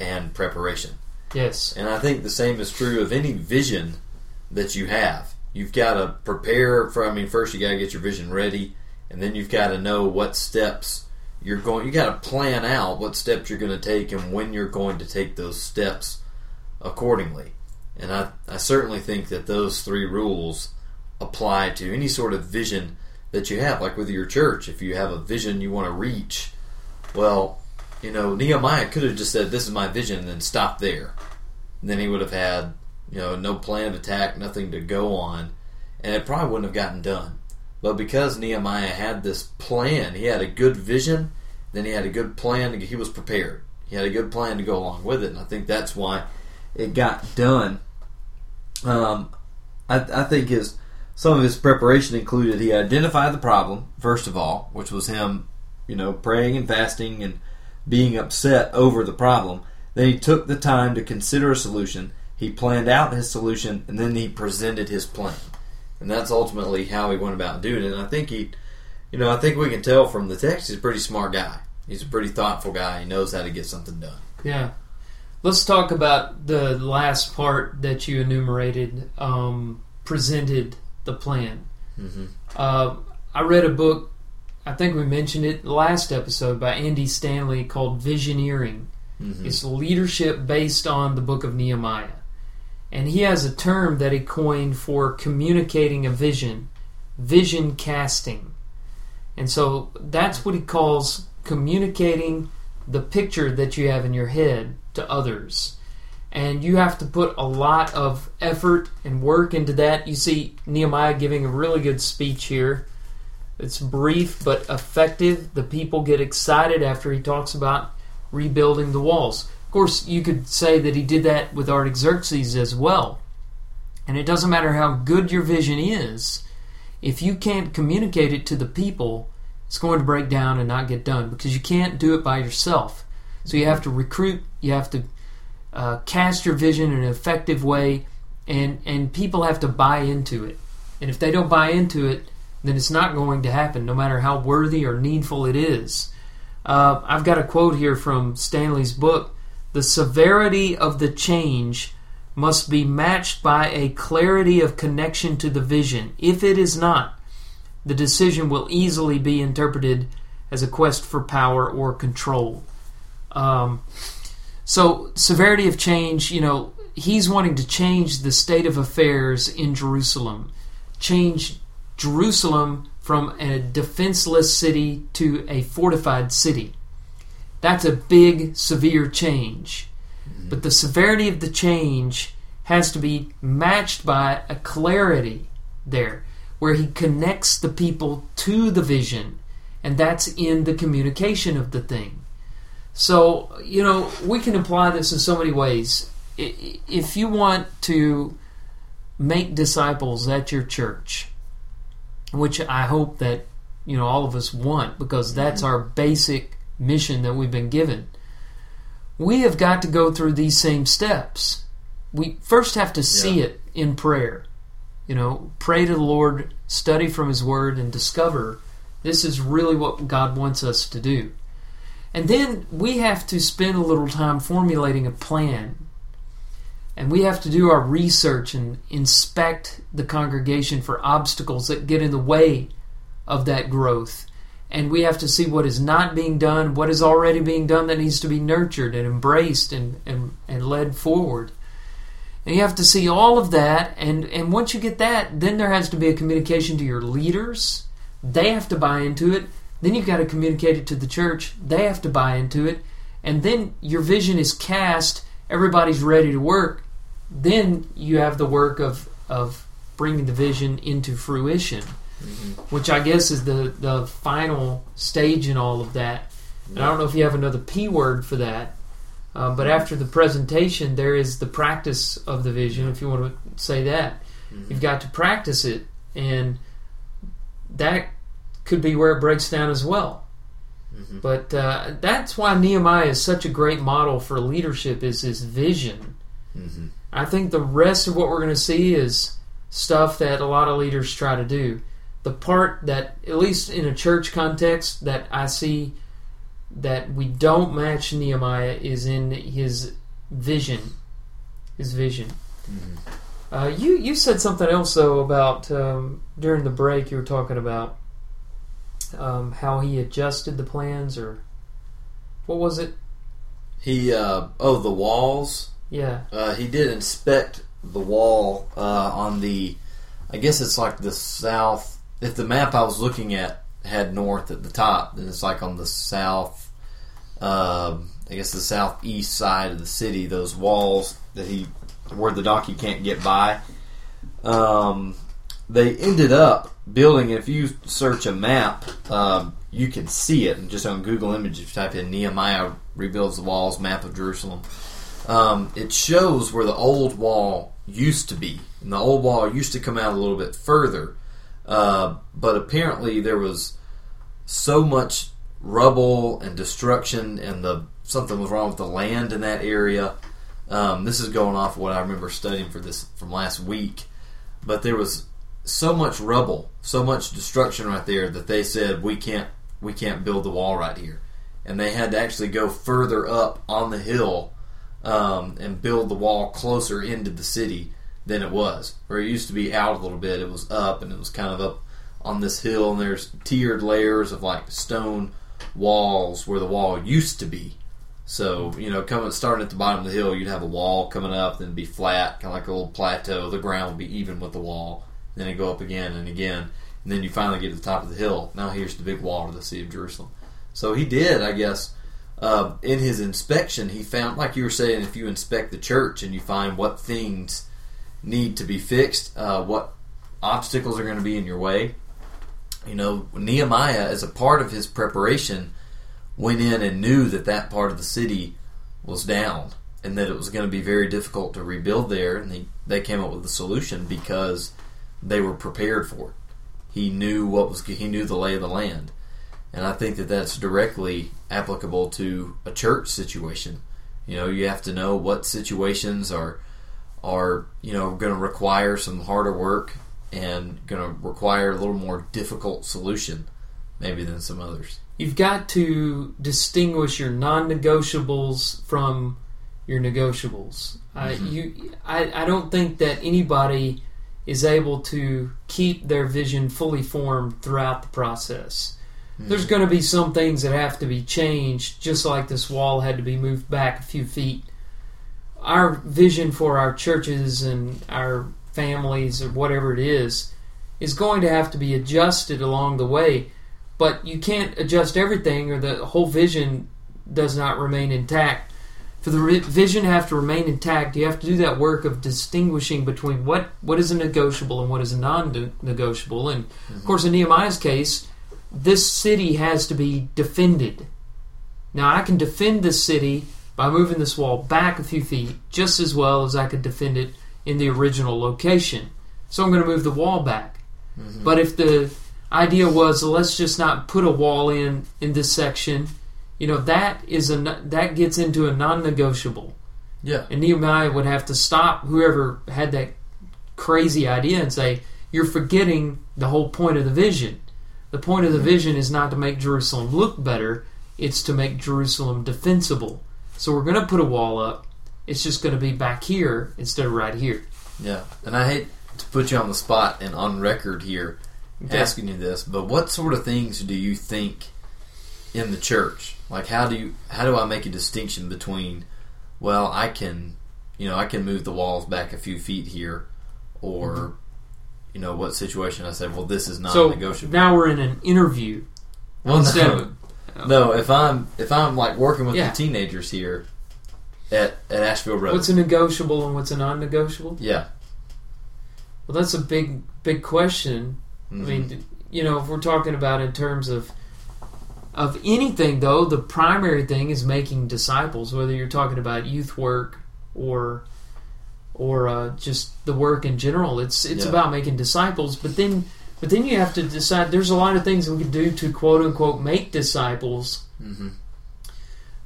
and preparation. Yes, And I think the same is true of any vision that you have. You've got to prepare for. I mean, first you got to get your vision ready, and then you've got to know what steps you're going. You got to plan out what steps you're going to take and when you're going to take those steps accordingly. And I, I certainly think that those three rules apply to any sort of vision that you have. Like with your church, if you have a vision you want to reach, well, you know, Nehemiah could have just said, "This is my vision," and then stopped there. And then he would have had, you know, no plan of attack, nothing to go on, and it probably wouldn't have gotten done. But because Nehemiah had this plan, he had a good vision, then he had a good plan. He was prepared. He had a good plan to go along with it, and I think that's why it got done. Um, I, I think his some of his preparation included he identified the problem first of all, which was him, you know, praying and fasting and being upset over the problem. Then he took the time to consider a solution. he planned out his solution, and then he presented his plan, and that's ultimately how he went about doing it. And I think he, you know, I think we can tell from the text he's a pretty smart guy. He's a pretty thoughtful guy. He knows how to get something done. Yeah. Let's talk about the last part that you enumerated. Um, presented the plan. Mm-hmm. Uh, I read a book. I think we mentioned it last episode by Andy Stanley called Visioneering. Mm-hmm. It's leadership based on the book of Nehemiah. And he has a term that he coined for communicating a vision, vision casting. And so that's what he calls communicating the picture that you have in your head to others. And you have to put a lot of effort and work into that. You see Nehemiah giving a really good speech here. It's brief but effective. The people get excited after he talks about rebuilding the walls. Of course, you could say that he did that with Artaxerxes as well. And it doesn't matter how good your vision is, if you can't communicate it to the people, it's going to break down and not get done because you can't do it by yourself. So you have to recruit, you have to uh, cast your vision in an effective way, and, and people have to buy into it. And if they don't buy into it, then it's not going to happen, no matter how worthy or needful it is. Uh, I've got a quote here from Stanley's book The severity of the change must be matched by a clarity of connection to the vision. If it is not, the decision will easily be interpreted as a quest for power or control. Um, so, severity of change, you know, he's wanting to change the state of affairs in Jerusalem, change Jerusalem from a defenseless city to a fortified city. That's a big, severe change. But the severity of the change has to be matched by a clarity there, where he connects the people to the vision, and that's in the communication of the thing. So, you know, we can apply this in so many ways. If you want to make disciples at your church, which I hope that you know all of us want because that's mm-hmm. our basic mission that we've been given. We have got to go through these same steps. We first have to see Yeah. it in prayer. You know, pray to the Lord, study from His Word, and discover this is really what God wants us to do. And then we have to spend a little time formulating a plan. And we have to do our research and inspect the congregation for obstacles that get in the way of that growth. And we have to see what is not being done, what is already being done that needs to be nurtured and embraced and, and, and led forward. And you have to see all of that. And, and once you get that, then there has to be a communication to your leaders. They have to buy into it. Then you've got to communicate it to the church. They have to buy into it. And then your vision is cast. Everybody's ready to work. Then you have the work of, of bringing the vision into fruition, which I guess is the, the final stage in all of that. And I don't know if you have another P word for that. Uh, but after the presentation, there is the practice of the vision, if you want to say that. You've got to practice it. And that could be where it breaks down as well. Mhm. But uh, that's why Nehemiah is such a great model for leadership is his vision. Mhm. I think the rest of what we're going to see is stuff that a lot of leaders try to do. The part that, at least in a church context, that I see that we don't match Nehemiah is in his vision. His vision. Uh, you you said something else though about um, during the break. You were talking about um, how he adjusted the plans, or what was it? He uh, oh the walls. Yeah, Uh, he did inspect the wall uh, on the. I guess it's like the south. If the map I was looking at had north at the top, then it's like on the south. Um, I guess the southeast side of the city. Those walls that he, where the donkey can't get by. Um, they ended up building. If you search a map, um, you can see it. And just on Google Images, if you type in Nehemiah rebuilds the walls, map of Jerusalem um, it shows where the old wall used to be. And the old wall used to come out a little bit further, uh, but apparently there was so much rubble and destruction, and the something was wrong with the land in that area. Um, this is going off what I remember studying for this from last week, but there was so much rubble, so much destruction right there that they said we can't we can't build the wall right here, and they had to actually go further up on the hill um, and build the wall closer into the city than it was. Where it used to be out a little bit, it was up and it was kind of up on this hill, and there's tiered layers of like stone walls where the wall used to be. So you know, coming starting at the bottom of the hill, you'd have a wall coming up, then be flat, kind of like a little plateau. The ground would be even with the wall. Then it go up again and again, and then you finally get to the top of the hill. Now here's the big wall of the city of Jerusalem. So he did, I guess, uh, in his inspection, he found, like you were saying, if you inspect the church and you find what things need to be fixed, uh, what obstacles are going to be in your way. You know, Nehemiah, as a part of his preparation, went in and knew that that part of the city was down and that it was going to be very difficult to rebuild there. And they, came up with a solution because they were prepared for it. He knew what was he knew the lay of the land, and I think that that's directly applicable to a church situation. You know, you have to know what situations are are you know going to require some harder work and going to require a little more difficult solution, maybe than some others. You've got to distinguish your non-negotiables from your negotiables. Uh, you, I, I don't think that anybody is able to keep their vision fully formed throughout the process. There's going to be some things that have to be changed, just like this wall had to be moved back a few feet. Our vision for our churches and our families, or whatever it is, is going to have to be adjusted along the way. But you can't adjust everything, or the whole vision does not remain intact. For the re- vision to have to remain intact, you have to do that work of distinguishing between what, what is a negotiable and what is a non negotiable. And of mm-hmm. course, in Nehemiah's case, this city has to be defended. Now, I can defend this city by moving this wall back a few feet just as well as I could defend it in the original location. So I'm going to move the wall back. Mm-hmm. But if the idea was let's just not put a wall in in this section, you know that is a that gets into a non-negotiable. Yeah. And Nehemiah would have to stop whoever had that crazy idea and say, You're forgetting the whole point of the vision. The point of the vision is not to make Jerusalem look better, it's to make Jerusalem defensible. So we're going to put a wall up. It's just going to be back here instead of right here. Yeah, and I hate to put you on the spot and on record here Okay. asking you this, but what sort of things do you think in the church? Like how do you how do I make a distinction between well, I can you know, I can move the walls back a few feet here or mm-hmm. You know, what situation I said, well this is not so negotiable. now we're in an interview well, instead no, of no, if I'm if I'm like working with Yeah. the teenagers here at at Asheville Road. what's a negotiable and what's a non-negotiable. yeah. Well, that's a big big question. Mhm. I mean, you know, if we're talking about in terms of of anything, though, the primary thing is making disciples. Whether you're talking about youth work or or uh, just the work in general, it's it's Yeah. about making disciples. But then, but then you have to decide. There's a lot of things we can do to quote unquote make disciples Mhm.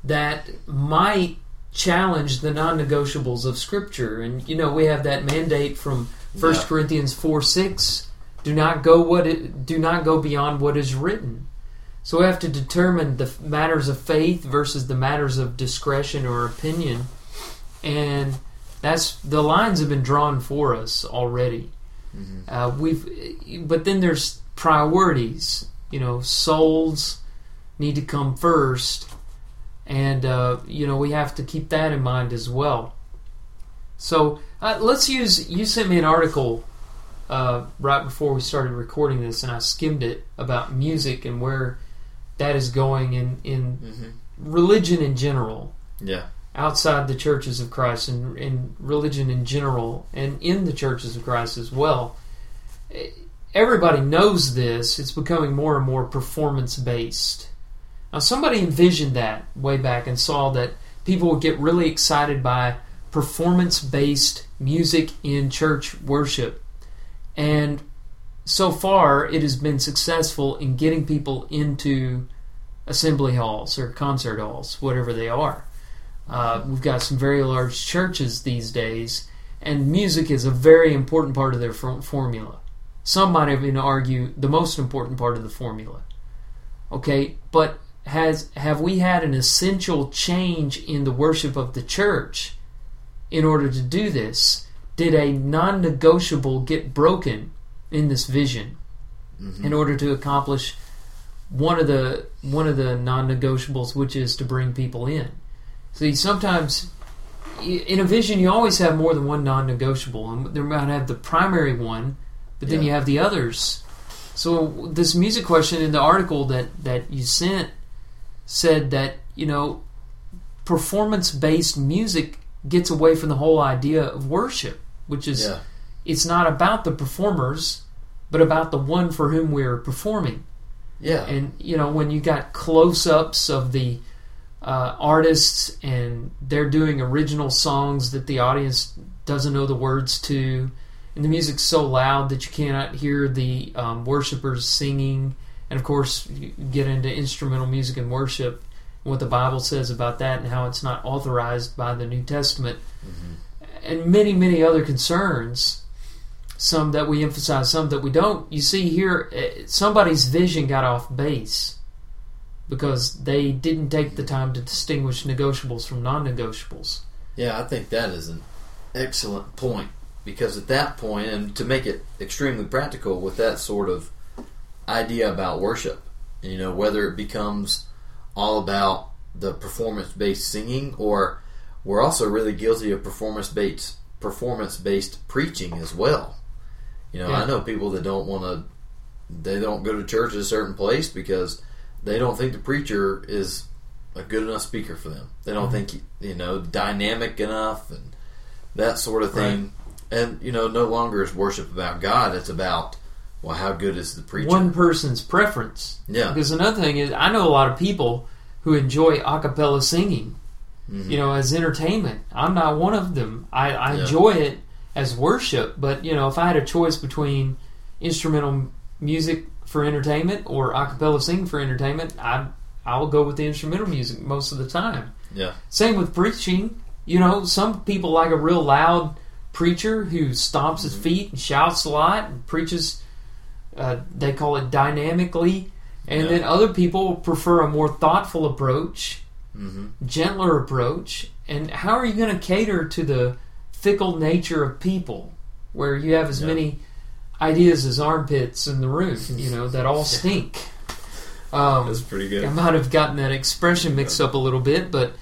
that might challenge the non-negotiables of Scripture. And you know, we have that mandate from First Yeah. Corinthians four six: do not go what it, do not go beyond what is written. So we have to determine the matters of faith versus the matters of discretion or opinion, and that's the lines have been drawn for us already. Mhm. Uh, we've, but then there's priorities. You know, souls need to come first, and uh, you know we have to keep that in mind as well. So uh, let's use. You sent me an article uh, right before we started recording this, and I skimmed it about music and where that is going in in Mhm. religion in general Yeah. Outside the churches of Christ and in religion in general and in the churches of Christ as well. Everybody knows this. It's becoming more and more performance based. Now, somebody envisioned that way back and saw that people would get really excited by performance based music in church worship. And so far, it has been successful in getting people into assembly halls or concert halls, whatever they are. Uh, we've got some very large churches these days, and music is a very important part of their for- formula. Some might even argue the most important part of the formula. Okay, but has have we had an essential change in the worship of the church in order to do this? Did a non-negotiable get broken in this vision Mm-hmm. in order to accomplish one of the one of the non-negotiables, which is to bring people in? See, sometimes in a vision you always have more than one non-negotiable, and there might have the primary one, but then Yeah. you have the others. So this music question in the article that that you sent said that you know performance-based music gets away from the whole idea of worship, which is Yeah. it's not about the performers, but about the one for whom we're performing. Yeah. And you know, when you got close-ups of the uh, artists and they're doing original songs that the audience doesn't know the words to, and the music's so loud that you cannot hear the um, worshipers singing. And of course, you get into instrumental music and worship, and what the Bible says about that, and how it's not authorized by the New Testament, and many, many other concerns. Some that we emphasize, some that we don't. You see here, eh, somebody's vision got off base because they didn't take the time to distinguish negotiables from non-negotiables. Yeah, I think that is an excellent point because at that point, and to make it extremely practical with that sort of idea about worship, you know, whether it becomes all about the performance based singing or we're also really guilty of performance based performance based preaching as well. You know, Yeah. I know people that don't want to they don't go to church at a certain place because they don't think the preacher is a good enough speaker for them. They don't think you know dynamic enough and that sort of thing. And you know, no longer is worship about God. It's about well, how good is the preacher? One person's preference. yeah, Because another thing is, I know a lot of people who enjoy a cappella singing, Mhm. you know, as entertainment. I'm not one of them. I, I Yeah. enjoy it as worship, but, you know, if I had a choice between instrumental music for entertainment or a cappella singing for entertainment, I I will go with the instrumental music most of the time. yeah, Same with preaching. You know, some people like a real loud preacher who stomps his feet and shouts a lot and preaches. Uh, they call it dynamically, and Yeah. then other people prefer a more thoughtful approach, hmm gentler approach. And how are you going to cater to the fickle nature of people, where you have as Yeah. many ideas as armpits in the room? You know that all stink. Um, that's pretty good. I might have gotten that expression mixed up a little bit, but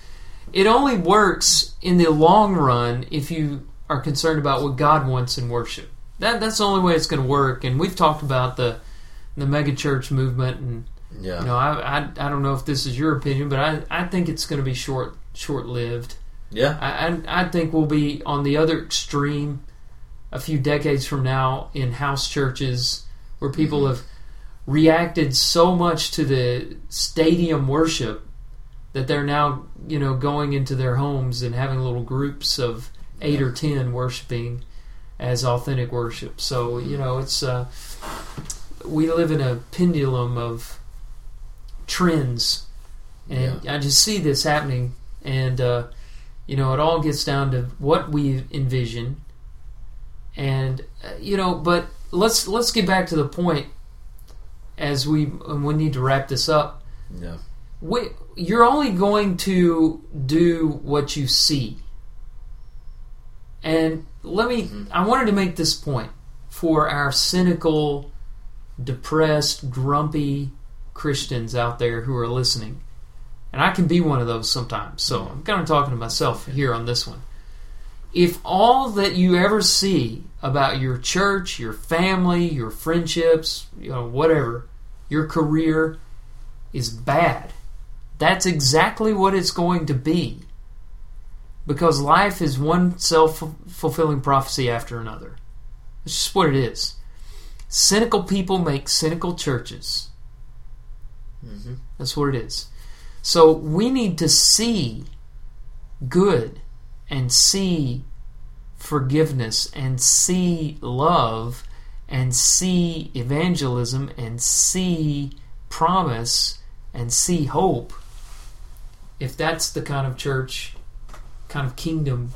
it only works in the long run if you are concerned about what God wants in worship. That that's the only way it's going to work. And we've talked about the the megachurch movement, and Yeah, you know, I, I I don't know if this is your opinion, but I I think it's going to be short short lived. yeah, I, I I think we'll be on the other extreme a few decades from now in house churches where people Mhm. have reacted so much to the stadium worship that they're now you know going into their homes and having little groups of eight Yeah. or ten worshiping as authentic worship. So you know it's uh, we live in a pendulum of trends, and I just see this happening, and uh, you know it all gets down to what we envision, and uh, you know. But let's let's get back to the point as we and we need to wrap this up. yeah, We, you're only going to do what you see. And let me, Mhm. I wanted to make this point for our cynical, depressed, grumpy Christians out there who are listening. And I can be one of those sometimes. So I'm kind of talking to myself here on this one. If all that you ever see about your church, your family, your friendships, you know, whatever, your career is bad, that's exactly what it's going to be. Because life is one self fulfilling prophecy after another. It's just what it is. Cynical people make cynical churches. hmm That's what it is. So we need to see good and see forgiveness and see love and see evangelism and see promise and see hope if that's the kind of church kind of kingdom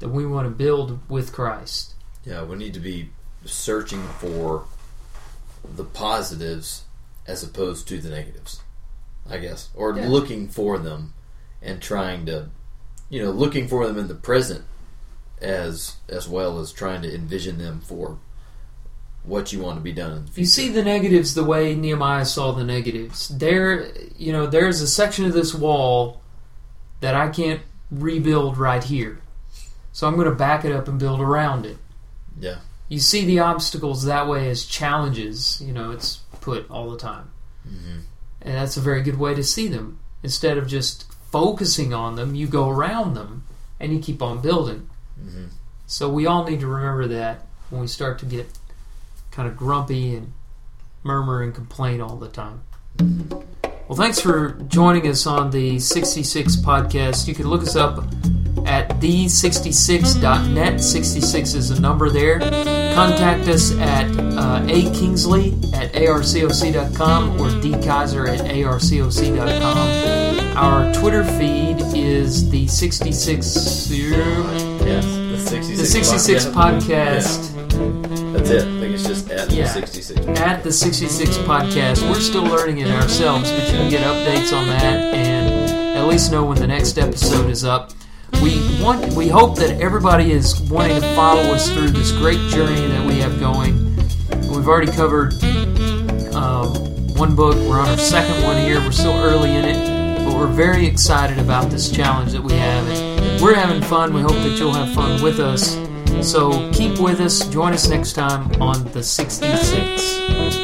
that we want to build with Christ. Yeah, we need to be searching for the positives as opposed to the negatives, I guess, or Yeah. looking for them and trying to, you know, looking for them in the present as as well as trying to envision them for what you want to be done in the. You see the negatives the way Nehemiah saw the negatives. There, you know, there's a section of this wall that I can't rebuild right here. So I'm going to back it up and build around it. Yeah. You see the obstacles that way as challenges, you know, it's put all the time. hmm And that's a very good way to see them. Instead of just focusing on them, you go around them and you keep on building. Hmm So we all need to remember that when we start to get kind of grumpy and murmur and complain all the time. Well, thanks for joining us on the 66 podcast. You can look us up at the66.net. 66 is a number there. Contact us at uh, akingsley at arcoc.com or dkaiser at arcoc.com. Our Twitter feed is the 66. Yes. The 66, The 66 podcast. That's it. I think it's just at Yeah. the 66. at the 66 podcast. We're still learning it ourselves, but you can get updates on that and at least know when the next episode is up. We want, we hope that everybody is wanting to follow us through this great journey that we have going. We've already covered um, one book. We're on our second one here. We're still early in it, but we're very excited about this challenge that we have. We're having fun. We hope that you'll have fun with us. So keep with us. Join us next time on the 66.